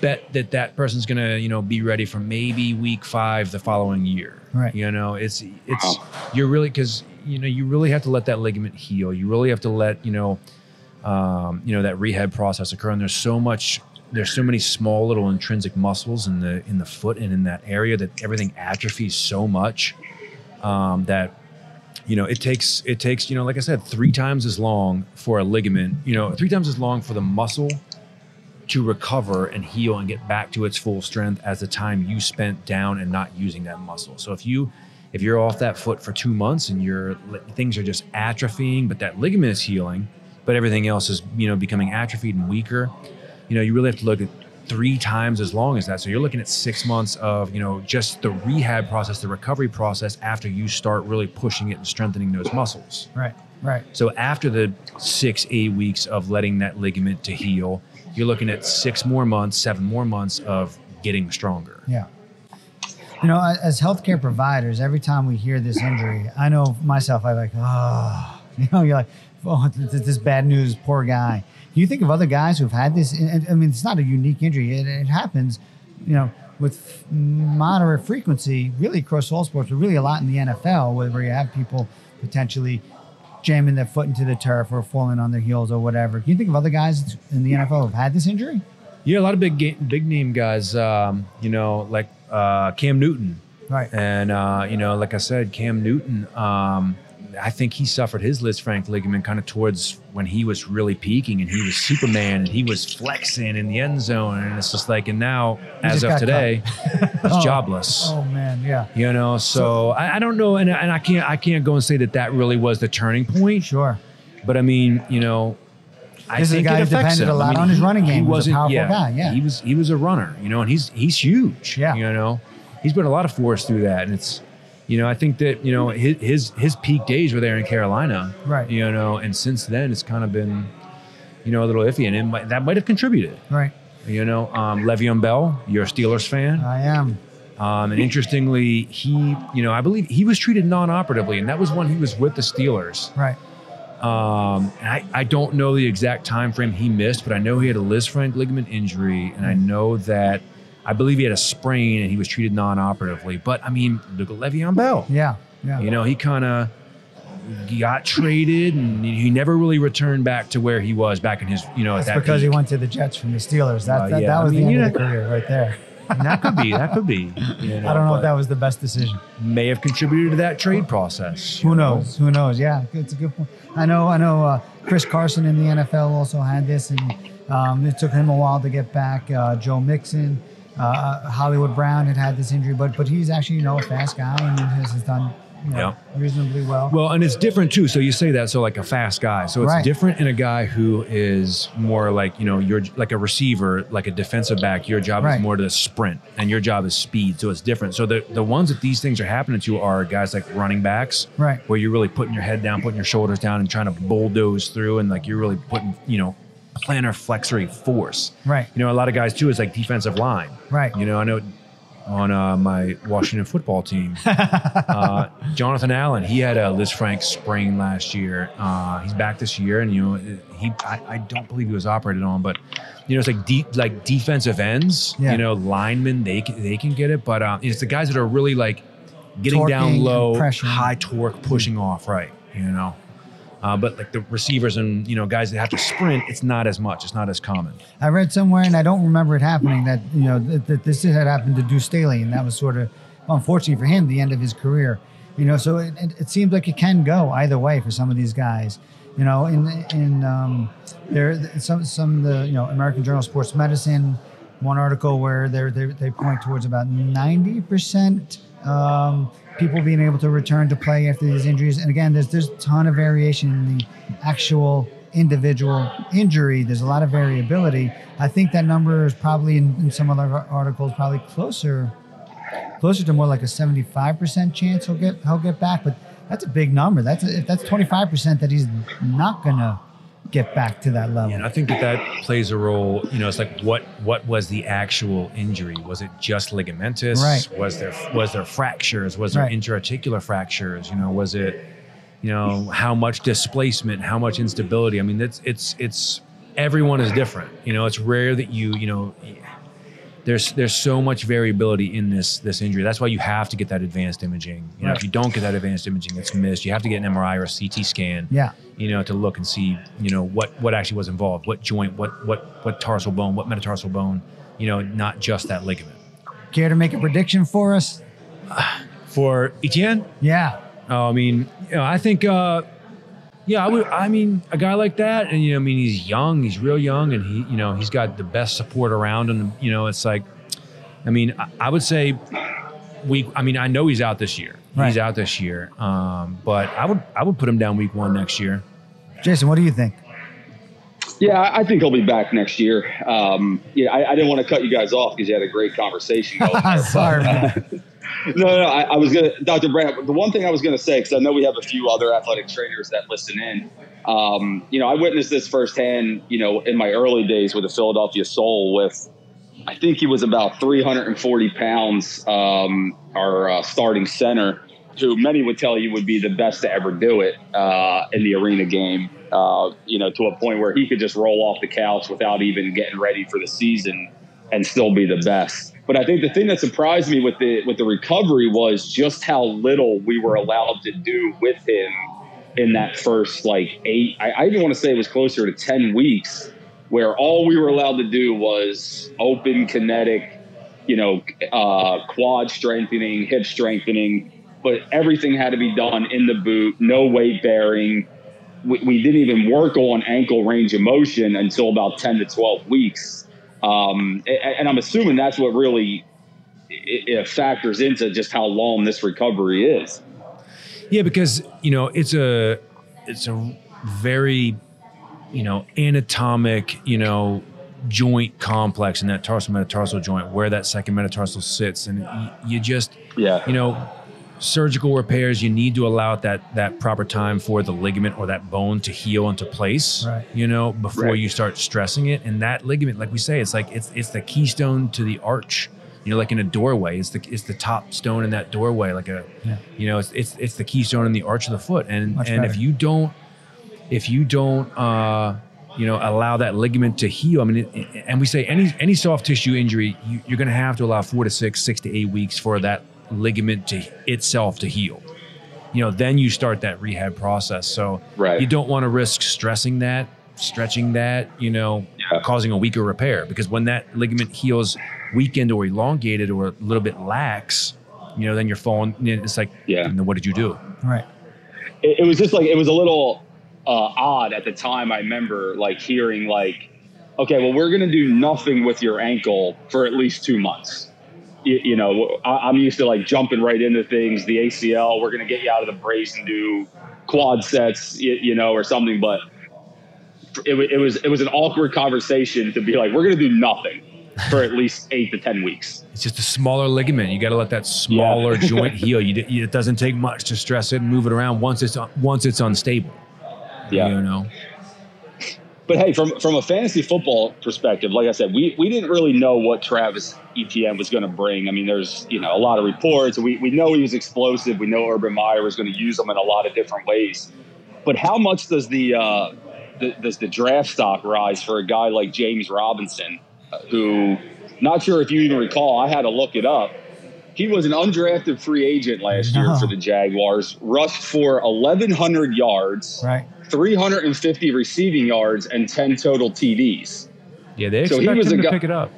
bet that that person's gonna you know be ready for maybe week five the following year. Right. You know it's it's you're really because you know you really have to let that ligament heal. You really have to let you know um, you know that rehab process occur. And there's so much there's so many small little intrinsic muscles in the in the foot and in that area that everything atrophies so much um, that you know it takes it takes you know like i said three times as long for a ligament you know three times as long for the muscle to recover and heal and get back to its full strength as the time you spent down and not using that muscle so if you if you're off that foot for two months and your things are just atrophying but that ligament is healing but everything else is you know becoming atrophied and weaker you know you really have to look at three times as long as that so you're looking at six months of you know just the rehab process the recovery process after you start really pushing it and strengthening those muscles Right. Right. so after the six eight weeks of letting that ligament to heal you're looking at six more months seven more months of getting stronger Yeah. You know, as healthcare providers, every time we hear this injury, I know myself, I'm like, oh, you know, you're like, oh, th- th- this bad news, poor guy. Do you think of other guys who've had this? I mean, it's not a unique injury. It, it happens, you know, with moderate frequency, really across all sports, but really a lot in the NFL, where, you have people potentially jamming their foot into the turf or falling on their heels or whatever. Can you think of other guys in the NFL who've had this injury? yeah a lot of big big name guys um, you know like uh, cam newton Right. And uh, you know, like I said, Cam Newton, um, I think he suffered his Lisfranc ligament kind of towards when he was really peaking and he was Superman and he was flexing in the end zone. And it's just like, and now, He as of today, he's Oh. jobless. Oh man, yeah. You know, so, I, I don't know, and, and I can't I can't go and say that that really was the turning point. Sure. But I mean, you know, This is a think guy it who depended a lot I mean, on his running game. He He was a powerful yeah, guy, yeah. He was he was a runner, you know, and he's he's huge. Yeah. you know, he's put a lot of force through that, and it's, you know, I think that you know his his, his peak days were there in Carolina, Right. You know, and since then it's kind of been, you know, a little iffy, and it might, that might have contributed. Right. You know, um, Le'Veon Bell, you're a Steelers fan. I am. Um, and interestingly, he, you know, I believe he was treated non-operatively, and that was when he was with the Steelers. Right. Um, I, I don't know the exact time frame he missed, but I know he had a Lisfranc ligament injury, and I know that I believe he had a sprain and he was treated non-operatively. But I mean, look at Le'Veon Bell. Yeah. Yeah. You know, he kind of got traded, and he never really returned back to where he was back in his, you know, That's at that because peak. he went to the Jets from the Steelers. That Uh, that, yeah, that I was mean, the you end of the career right there. And that could be, that could be. You know, I don't know if that was the best decision. may have contributed to that trade process. Who knows? Who knows? Yeah, it's a good point. I know. I know. Uh, Chris Carson in the NFL also had this, and um, it took him a while to get back. Uh, Joe Mixon, uh, Hollywood Brown had had this injury, but but he's actually you know a fast guy and has, has done you know, reasonably well. Well, and it's different too. So you say that, so like a fast guy. So it's Right. different in a guy who is more like, you know, you're like a receiver, like a defensive back. Your job Right. is more to sprint and your job is speed. So it's different. So the, the ones that these things are happening to are guys like running backs, Right. where you're really putting your head down, putting your shoulders down and trying to bulldoze through and like you're really putting, you know, plantar flexory force. Right. You know, a lot of guys too is like defensive line. Right. You know, I know on uh, my Washington football team. uh, Jonathan Allen, he had a Lisfranc sprain last year. Uh, he's back this year, and you know he I, I, don't believe he was operated on, but you know it's like deep like defensive ends, yeah. you know linemen they can, they can get it, but uh, it's the guys that are really like getting Torquing down low, high torque, pushing off, right? You know. Uh, but like the receivers and you know guys that have to sprint, it's not as much. It's not as common. I read somewhere, and I don't remember it happening that you know that, that this had happened to Deuce Staley, and that was sort of unfortunately for him the end of his career. You know, so it, it, it seems like it can go either way for some of these guys. You know, in in um, there some some the you know American Journal of Sports Medicine, one article where they they they point towards about ninety percent. Um, people being able to return to play after these injuries. And again, there's there's a ton of variation in the actual individual injury. There's a lot of variability. I think that number is probably in, in some other articles probably closer closer to more like a 75% chance he'll get he'll get back. But that's a big number. That's a, if that's 25% that he's not gonna get back to that level. Yeah, and I think that that plays a role. You know, it's like what what was the actual injury? Was it just ligamentous? Right. Was there was there fractures? Was there right. interarticular fractures? You know, was it you know how much displacement? How much instability? I mean, it's it's it's everyone is different. You know, it's rare that you you know there's there's so much variability in this this injury. That's why you have to get that advanced imaging. You know, right. if you don't get that advanced imaging, it's missed. You have to get an MRI or a CT scan. Yeah. You know, to look and see, you know, what what actually was involved, what joint, what what what tarsal bone, what metatarsal bone. You know, not just that ligament. Care to make a prediction for us? For Etienne? Yeah. Oh, I mean, you know, I think. Uh, yeah, I would. I mean, a guy like that, and you know, I mean, he's young. He's real young, and he, you know, he's got the best support around him. You know, it's like, I mean, I, I would say, week. I mean, I know he's out this year. Right. He's out this year, um, but I would, I would put him down week one next year. Jason, what do you think? Yeah, I think he'll be back next year. Um, yeah, I, I, didn't want to cut you guys off because you had a great conversation. going Sorry. no, no, I, I was gonna, Dr. Brandt. The one thing I was gonna say, because I know we have a few other athletic trainers that listen in. Um, you know, I witnessed this firsthand. You know, in my early days with the Philadelphia Soul, with I think he was about 340 pounds, um, our uh, starting center, who many would tell you would be the best to ever do it uh, in the arena game. Uh, you know, to a point where he could just roll off the couch without even getting ready for the season and still be the best. But I think the thing that surprised me with the with the recovery was just how little we were allowed to do with him in that first like eight. I, I even want to say it was closer to ten weeks, where all we were allowed to do was open kinetic, you know, uh, quad strengthening, hip strengthening, but everything had to be done in the boot, no weight bearing. We, we didn't even work on ankle range of motion until about ten to twelve weeks um, and I'm assuming that's what really it factors into just how long this recovery is. Yeah, because you know it's a it's a very you know anatomic you know joint complex in that tarsal metatarsal joint where that second metatarsal sits, and you, you just yeah you know surgical repairs, you need to allow that that proper time for the ligament or that bone to heal into place. Right. You know, before right. you start stressing it. And that ligament, like we say, it's like it's it's the keystone to the arch. You know, like in a doorway, it's the it's the top stone in that doorway. Like a, yeah. you know, it's it's it's the keystone in the arch of the foot. And Much and better. if you don't, if you don't, uh, you know, allow that ligament to heal. I mean, it, it, and we say any any soft tissue injury, you, you're going to have to allow four to six, six to eight weeks for that ligament to itself to heal. You know, then you start that rehab process. So right. you don't want to risk stressing that, stretching that, you know, yeah. causing a weaker repair. Because when that ligament heals weakened or elongated or a little bit lax, you know, then you're falling. It's like, yeah. what did you do? Right. It, it was just like it was a little uh, odd at the time. I remember like hearing like, okay, well, we're gonna do nothing with your ankle for at least two months you, you know, I, am used to like jumping right into things. The ACL, we're going to get you out of the brace and do quad sets, you, you know, or something. But it, it was it was an awkward conversation to be like, we're going to do nothing for at least eight to ten weeks. It's just a smaller ligament. You got to let that smaller yeah. joint heal. You, it doesn't take much to stress it and move it around once it's once it's unstable. Yeah, you know. But hey, from from a fantasy football perspective, like I said, we, we didn't really know what Travis Etienne was going to bring. I mean, there's you know a lot of reports. We we know he was explosive. We know Urban Meyer was going to use him in a lot of different ways. But how much does the, uh, the does the draft stock rise for a guy like James Robinson, who not sure if you even recall? I had to look it up. He was an undrafted free agent last year for uh-huh. the Jaguars. Rushed for 1,100 yards Right. 350 receiving yards and 10 total TDs. Yeah, they So he was him a to guy- pick it up.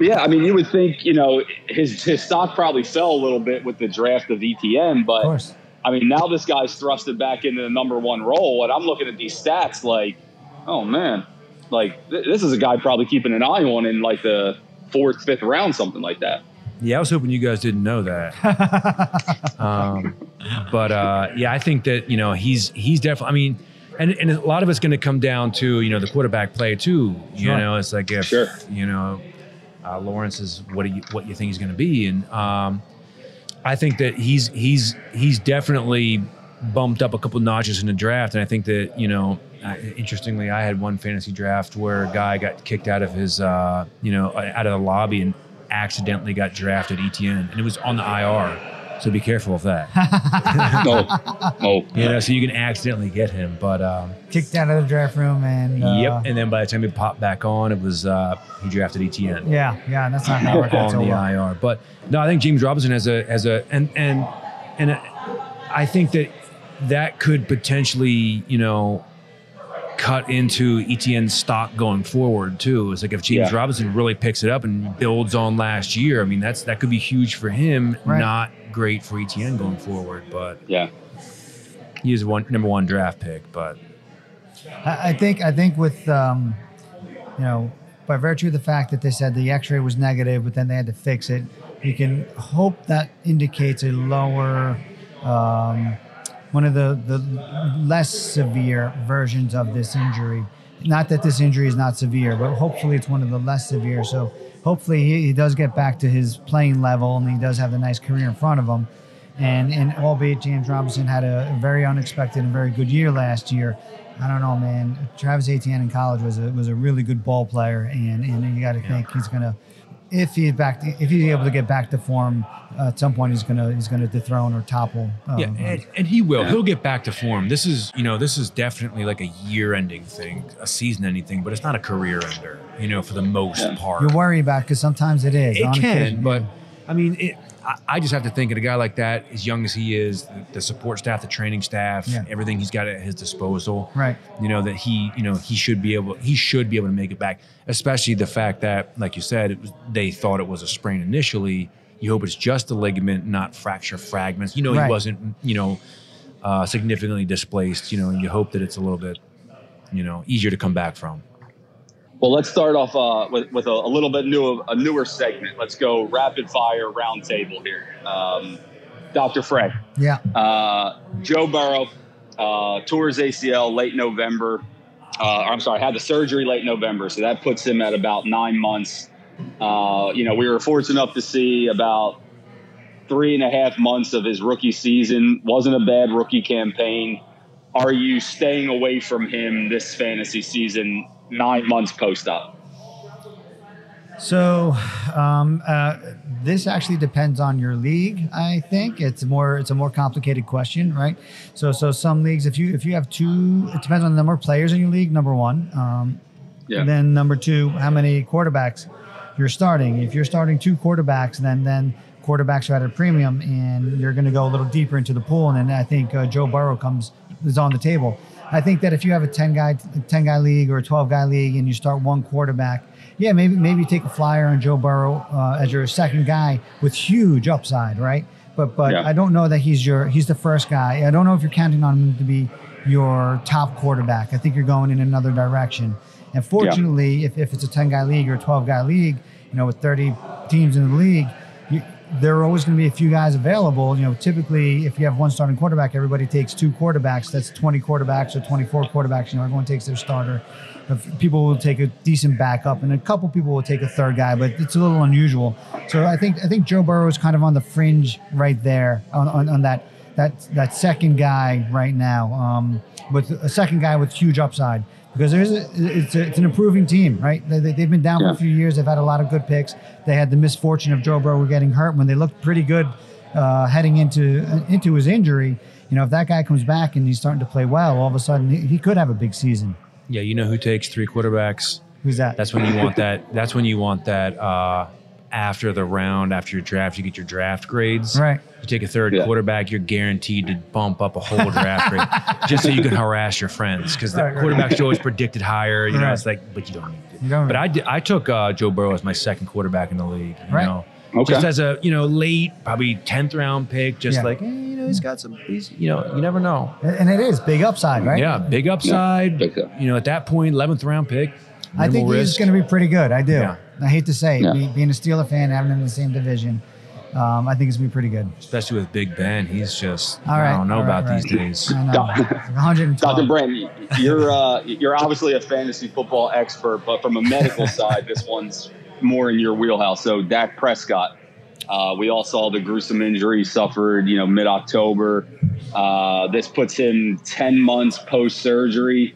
Yeah, I mean, you would think, you know, his, his stock probably fell a little bit with the draft of Etienne, but course. I mean, now this guy's thrusted back into the number one role, and I'm looking at these stats like, oh man, like th- this is a guy probably keeping an eye on in like the fourth, fifth round, something like that. Yeah, I was hoping you guys didn't know that. um, but uh, yeah, I think that you know he's he's definitely. I mean, and and a lot of it's going to come down to you know the quarterback play too. You Sure. know, it's like if Sure. you know uh, Lawrence is what do you what you think he's going to be, and um, I think that he's he's he's definitely bumped up a couple notches in the draft, and I think that you know. Uh, interestingly, I had one fantasy draft where a guy got kicked out of his, uh, you know, out of the lobby and accidentally got drafted Etienne, and it was on the IR. So be careful of that. No, oh, You know, so you can accidentally get him. But um, Kicked out of the draft room and. Uh, yep. And then by the time he popped back on, it was uh, he drafted Etienne Yeah, yeah, that's not gonna work out on so the well. IR. But no, I think James Robinson has a has a and and and I think that that could potentially you know cut into Etienne's stock going forward too. It's like if James Yeah. Robinson really picks it up and builds on last year, I mean that's that could be huge for him. Right. Not great for Etienne going forward, but yeah, he is one number one draft pick. But I, I think I think with um, you know by virtue of the fact that they said the X-ray was negative, but then they had to fix it, you can hope that indicates a lower. Um, one of the, the less severe versions of this injury. Not that this injury is not severe, but hopefully it's one of the less severe. So hopefully he, he does get back to his playing level and he does have a nice career in front of him. And, and albeit James Robinson had a very unexpected and very good year last year, I don't know, man. Travis Etienne in college was a was a really good ball player, and and you got to think he's gonna, if he's back, to, if he's able to get back to form, uh, at some point he's gonna he's gonna dethrone or topple. Uh, yeah, and, and he will. He'll get back to form. This is, you know, this is definitely like a year-ending thing, a season-ending thing, but it's not a career ender. You know, for the most Yeah. part. You're worry about because sometimes it is. it can, occasion, but yeah. I mean, it. I, I just have to think of a guy like that, as young as he is, the, the support staff, the training staff, Yeah. everything he's got at his disposal. Right. You know that he, you know, he should be able, he should be able to make it back. Especially the fact that, like you said, it was, they thought it was a sprain initially. You hope it's just a ligament, not fracture fragments. You know, Right. he wasn't, you know, uh, significantly displaced. You know, and you hope that it's a little bit, you know, easier to come back from. Well, let's start off uh, with, with a, a little bit new, a newer segment. Let's go rapid fire roundtable here. Um, Dr. Frey, yeah, uh, Joe Burrow uh, his ACL late November. Uh, I'm sorry, had the surgery late November, so that puts him at about nine months. Uh, you know, we were fortunate enough to see about three and a half months of his rookie season. wasn't a bad rookie campaign. Are you staying away from him this fantasy season, nine months post up? So um, uh, this actually depends on your league. I think it's more it's a more complicated question, right? So so some leagues, if you if you have two, it depends on the number of players in your league. Number one, um, Yeah. then number two, how many quarterbacks you're starting. If you're starting two quarterbacks, then then quarterbacks are at a premium, and you're going to go a little deeper into the pool. And then I think uh, Joe Burrow comes is on the table. I think that if you have a ten guy ten guy league or a twelve guy league, and you start one quarterback, yeah, maybe maybe you take a flyer on Joe Burrow uh, as your second guy with huge upside, right? But but Yeah. I don't know that he's your he's the first guy. I don't know if you're counting on him to be your top quarterback. I think you're going in another direction. And fortunately, if, if it's a 10 guy league or a 12 guy league, you know, with 30 teams in the league, there are always going to be a few guys available. You know, typically, if you have one starting quarterback, everybody takes two quarterbacks. That's 20 quarterbacks or 24 quarterbacks. You know, everyone takes their starter. People will take a decent backup, and a couple people will take a third guy, but it's a little unusual. So I think I think Joe Burrow is kind of on the fringe right there on, on, on that that that second guy right now um, with a second guy with huge upside because there's a, it's, a, it's an improving team, right? They, have been down Yeah. for a few years. They've had a lot of good picks. They had the misfortune of Joe Burrow getting hurt when they looked pretty good uh, heading into into his injury. You know, if that guy comes back and he's starting to play well, all of a sudden he, he could have a big season. Yeah, you know who takes three quarterbacks? Who's that? That's when you want that. That's when you want that. Uh, after the round, after your draft, you get your draft grades. right. You take a third Yeah. quarterback, you're guaranteed to bump up a whole draft grade just so you can harass your friends because the Right, right. quarterbacks are always predicted higher. You know, it's like, but you don't need to. You don't- But I, did, I took uh, Joe Burrow as my second quarterback in the league. You Right. know, Okay. just as a you know late, probably tenth round pick. Just Yeah. like eh, you know, he's got some. He's you know, you never know. And it is big upside, right? Yeah, big upside. big up. You know, at that point, eleventh round pick. I think minimal he's risk. going to be pretty good. I do. Yeah. I hate to say, it, Yeah. be, being a Steeler fan, having him in the same division, um, I think it's going to be pretty good. especially with Big Ben. He's just All right, I don't know all right, about right. these days. I know. Doc- 112. Dr. Brandt, you're uh, you're obviously a fantasy football expert, but from a medical side, this one's more in your wheelhouse. So Dak Prescott, uh, we all saw the gruesome injury he suffered, you know, mid October. Uh, this puts him ten months post surgery.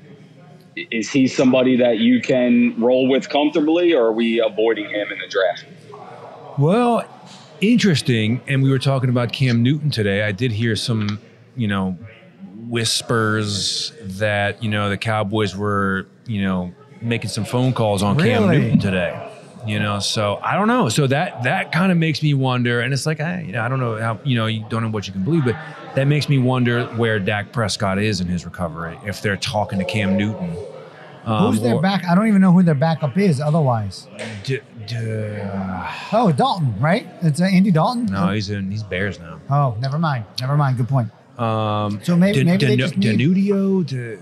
Is he somebody that you can roll with comfortably, or are we avoiding him in the draft? Well, interesting. And we were talking about Cam Newton today. I did hear some, you know, whispers that you know the Cowboys were, you know, making some phone calls on Cam Newton today. You know, so I don't know. So that that kind of makes me wonder, and it's like I, you know, I don't know how you know you don't know what you can believe, but that makes me wonder where Dak Prescott is in his recovery. If they're talking to Cam Newton, um, Who's their or- back? I don't even know who their backup is otherwise. D- d- Oh, Dalton, right? It's uh, Andy Dalton? no, he's in. He's Bears now. Oh, never mind. Never mind. Good point. Um, So maybe- maybe they just need- Danudio, D-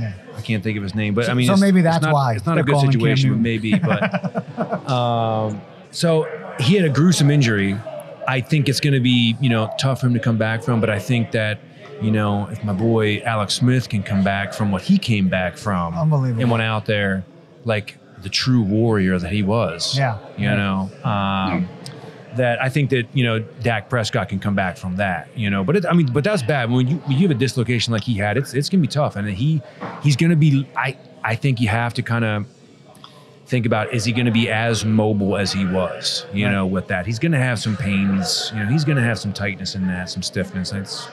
Yeah. I can't think of his name, but So- I mean, so it's- maybe it's that's not- why it's not a good situation, but maybe. But um, so he had a gruesome injury. I think it's going to be you know tough for him to come back from, but I think that you know if my boy Alex Smith can come back from what he came back from, Unbelievable. and went out there like the true warrior that he was. Yeah. you know. Um, that I think that you know Dak Prescott can come back from that, you know. But it, I mean, but that's bad when you when you have a dislocation like he had. It's it's gonna be tough, and he he's gonna be. I I think you have to kind of think about is he going to be as mobile as he was, you Right. know, with that. He's going to have some pains, you know. He's going to have some tightness in that, some stiffness. It's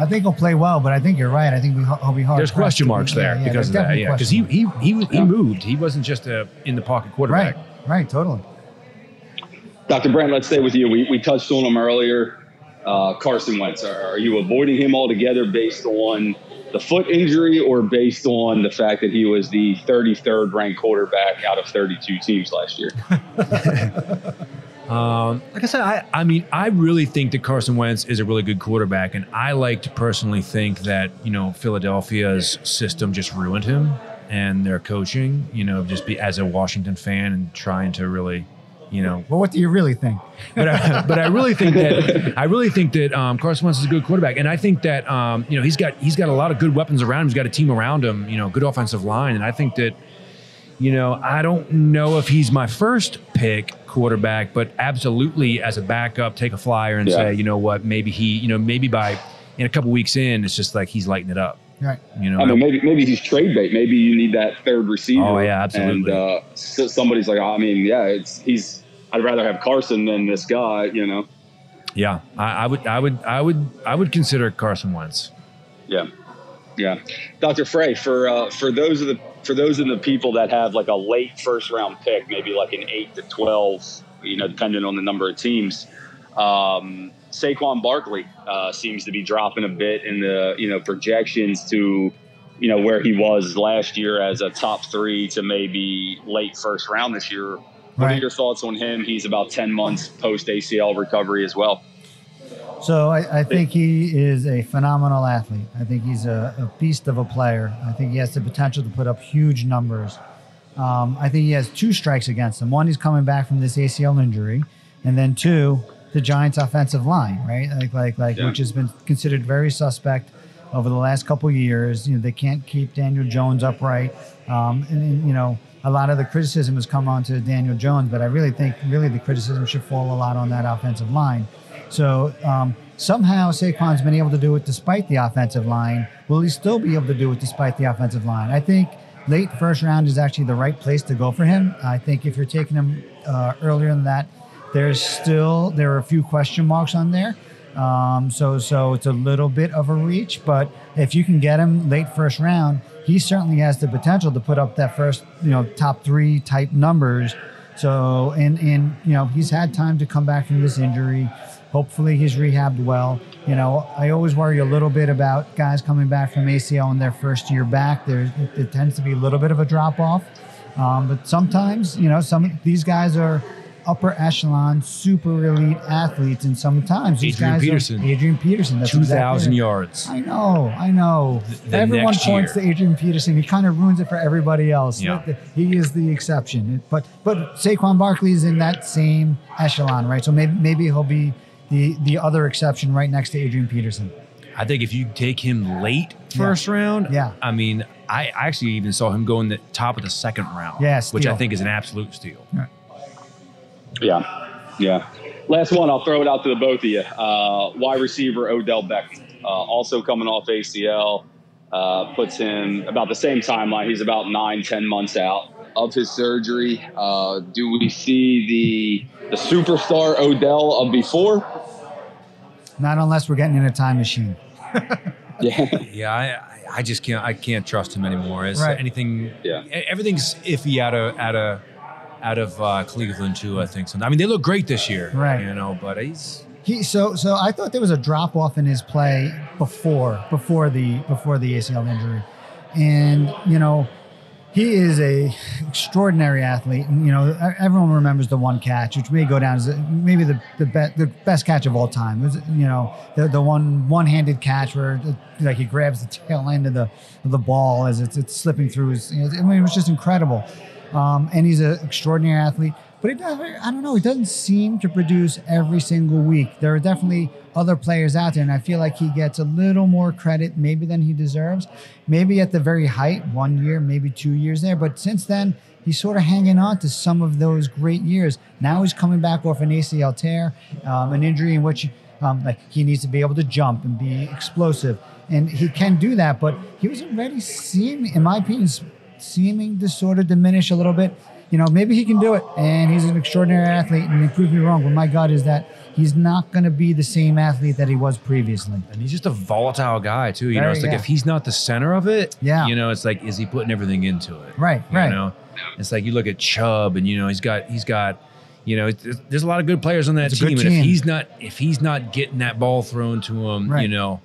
I think he'll play well, but I think you're right. I think we, he'll be hard. there's question marks there yeah, yeah, because of that, yeah. Because he he he was, he moved. He wasn't just a in the pocket quarterback. right, right, totally. Dr. Brandt, let's stay with you. We, we touched on him earlier. Uh, Carson Wentz. Are, are you avoiding him altogether based on the foot injury or based on the fact that he was the 33rd ranked quarterback out of 32 teams last year? Um, like I said, I, I mean, I really think that Carson Wentz is a really good quarterback, and I like to personally think that you know Philadelphia's system just ruined him and their coaching. You know, just be as a Washington fan and trying to really, you know, Well, what do you really think? but I, but I really think that I really think that um, Carson Wentz is a good quarterback, and I think that um, you know he's got he's got a lot of good weapons around him. He's got a team around him, you know, good offensive line, and I think that you know I don't know if he's my first pick quarterback, but absolutely as a backup, take a flyer and Yeah. say, you know what, maybe he, you know, maybe by in a couple weeks in, it's just like he's lighting it up. Right. You know, I mean, maybe maybe he's trade bait. Maybe you need that third receiver. Oh, yeah, absolutely. And uh, so somebody's like, I mean, yeah, it's he's. I'd rather have Carson than this guy. You know. yeah, I, I would, I would, I would, I would consider Carson Wentz. Yeah, yeah. Dr. Frey, for uh, for those of the for those of the people that have like a late first round pick, maybe like an eight to twelve, you know, depending on the number of teams. Um, Saquon Barkley uh, seems to be dropping a bit in the you know projections to you know where he was last year as a top three to maybe late first round this year. What are your thoughts on him? He's about ten months post ACL recovery as well. So I, I think he is a phenomenal athlete. I think he's a, a beast of a player. I think he has the potential to put up huge numbers. Um, I think he has two strikes against him. One, he's coming back from this ACL injury, and then two, the Giants' offensive line, right? Like, like, like, Yeah. which has been considered very suspect over the last couple of years. You know, they can't keep Daniel Jones upright, um, and, and you know, a lot of the criticism has come on to Daniel Jones, but I really think really the criticism should fall a lot on that offensive line. So um, somehow Saquon's been able to do it despite the offensive line. Will he still be able to do it despite the offensive line? I think late first round is actually the right place to go for him. I think if you're taking him uh, earlier than that, there's still there are a few question marks on there. Um, so so it's a little bit of a reach, but if you can get him late first round, he certainly has the potential to put up that first you know top three type numbers. So and and you know he's had time to come back from this injury. Hopefully he's rehabbed well. You know I always worry a little bit about guys coming back from ACL in their first year back. There it, tends to be a little bit of a drop off, um, but sometimes you know some these guys are upper echelon, super elite athletes, and sometimes these Adrian guys Peterson. are Adrian Peterson. That's Two exactly yards. I know, I know. the Everyone points year. to Adrian Peterson. He kind of ruins it for everybody else. Yeah. He is the exception. But but Saquon Barkley is in that same echelon, right? So maybe maybe he'll be the the other exception right next to Adrian Peterson. I think if you take him late first round, Yeah. I mean, I actually even saw him go in the top of the second round, Yeah, which I think is an absolute steal. Yeah, yeah. Last one, I'll throw it out to the both of you. Uh, wide receiver Odell Beckham, uh, also coming off ACL, uh, puts him about the same timeline. He's about nine, ten months out of his surgery. Uh, do we see the the superstar Odell of before? Not unless we're getting in a time machine. Yeah, Yeah, I, I just can't. I can't trust him anymore. It's Right. anything. Yeah. everything's iffy out of out of out of uh, Cleveland too. I think. So I mean, they look great this year, Right. You know, but he's He so so I thought there was a drop off in his play before before the before the ACL injury, and you know he is a extraordinary athlete. And you know everyone remembers the one catch, which may go down as maybe the the, be, the best catch of all time. Was you know the the one one handed catch where the, like he grabs the tail end of the of the ball as it's it's slipping through his. You know, I mean, it was just incredible. Um, and he's an extraordinary athlete. But it does, I don't know, it doesn't seem to produce every single week. There are definitely other players out there, and I feel like he gets a little more credit maybe than he deserves. Maybe at the very height, one year, maybe two years there. But since then, he's sort of hanging on to some of those great years. Now he's coming back off an ACL tear, um, an injury in which um, like he needs to be able to jump and be explosive. And he can do that, but he was already seeming, in my opinion, seeming to sort of diminish a little bit. You know, maybe he can do it, and he's an extraordinary athlete, and he proved me wrong. But my God, is that he's not going to be the same athlete that he was previously. and he's just a volatile guy too. You know, it's like yeah. if he's not the center of it, Yeah. You know, it's like is he putting everything into it? Right, right. You right. know, it's like you look at Chubb, and you know he's got he's got. You know, there's a lot of good players on that team, good and team. if he's not if he's not getting that ball thrown to him, Right. you know,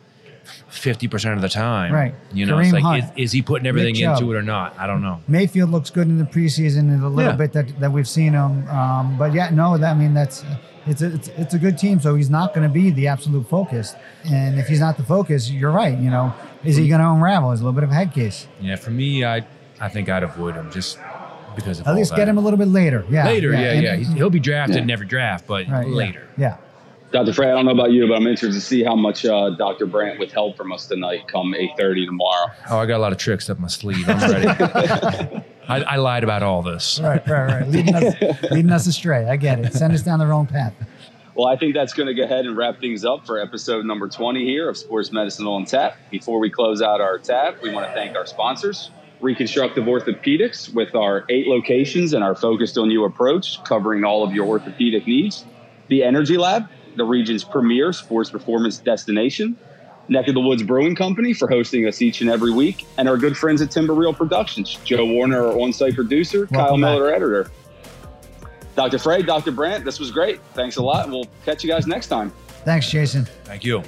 fifty percent of the time, Right. You know, it's like Hunt. is, is he putting everything into it or not? I don't know. Mayfield looks good in the preseason and a little Yeah. bit that, that we've seen him. Um, but yeah, no, that, I mean that's it's a, it's, it's a good team. So he's not going to be the absolute focus. And if he's not the focus, you're right. You know, is he going to unravel? It's a little bit of a head case. Yeah, for me, I I think I'd avoid him just because of At all least that. get him a little bit later. Yeah, later. Yeah, And- yeah, He's, he'll be drafted Yeah. in every draft, but right, yeah, later. Yeah. Dr. Frey, I don't know about you, but I'm interested to see how much uh, Dr. Brandt withheld from us tonight come 8:30 tomorrow. Oh, I got a lot of tricks up my sleeve. I'm ready. I, I lied about all this. Right, right, right. Leading us, leading us astray. I get it. Send us down the wrong path. Well, I think that's going to go ahead and wrap things up for episode number 20 here of Sports Medicine on Tap. Before we close out our tab, we want to thank our sponsors, Reconstructive Orthopedics, with our eight locations and our focused on you approach, covering all of your orthopedic needs. The Energy Lab, the region's premier sports performance destination. Neck of the Woods Brewing Company for hosting us each and every week, and our good friends at Timber Reel Productions, Joe Warner, our on site producer, Kyle Welcome back. Miller, editor. Dr. Frey, Dr. Brandt, this was great. Thanks a lot, and we'll catch you guys next time. Thanks, Jason. Thank you.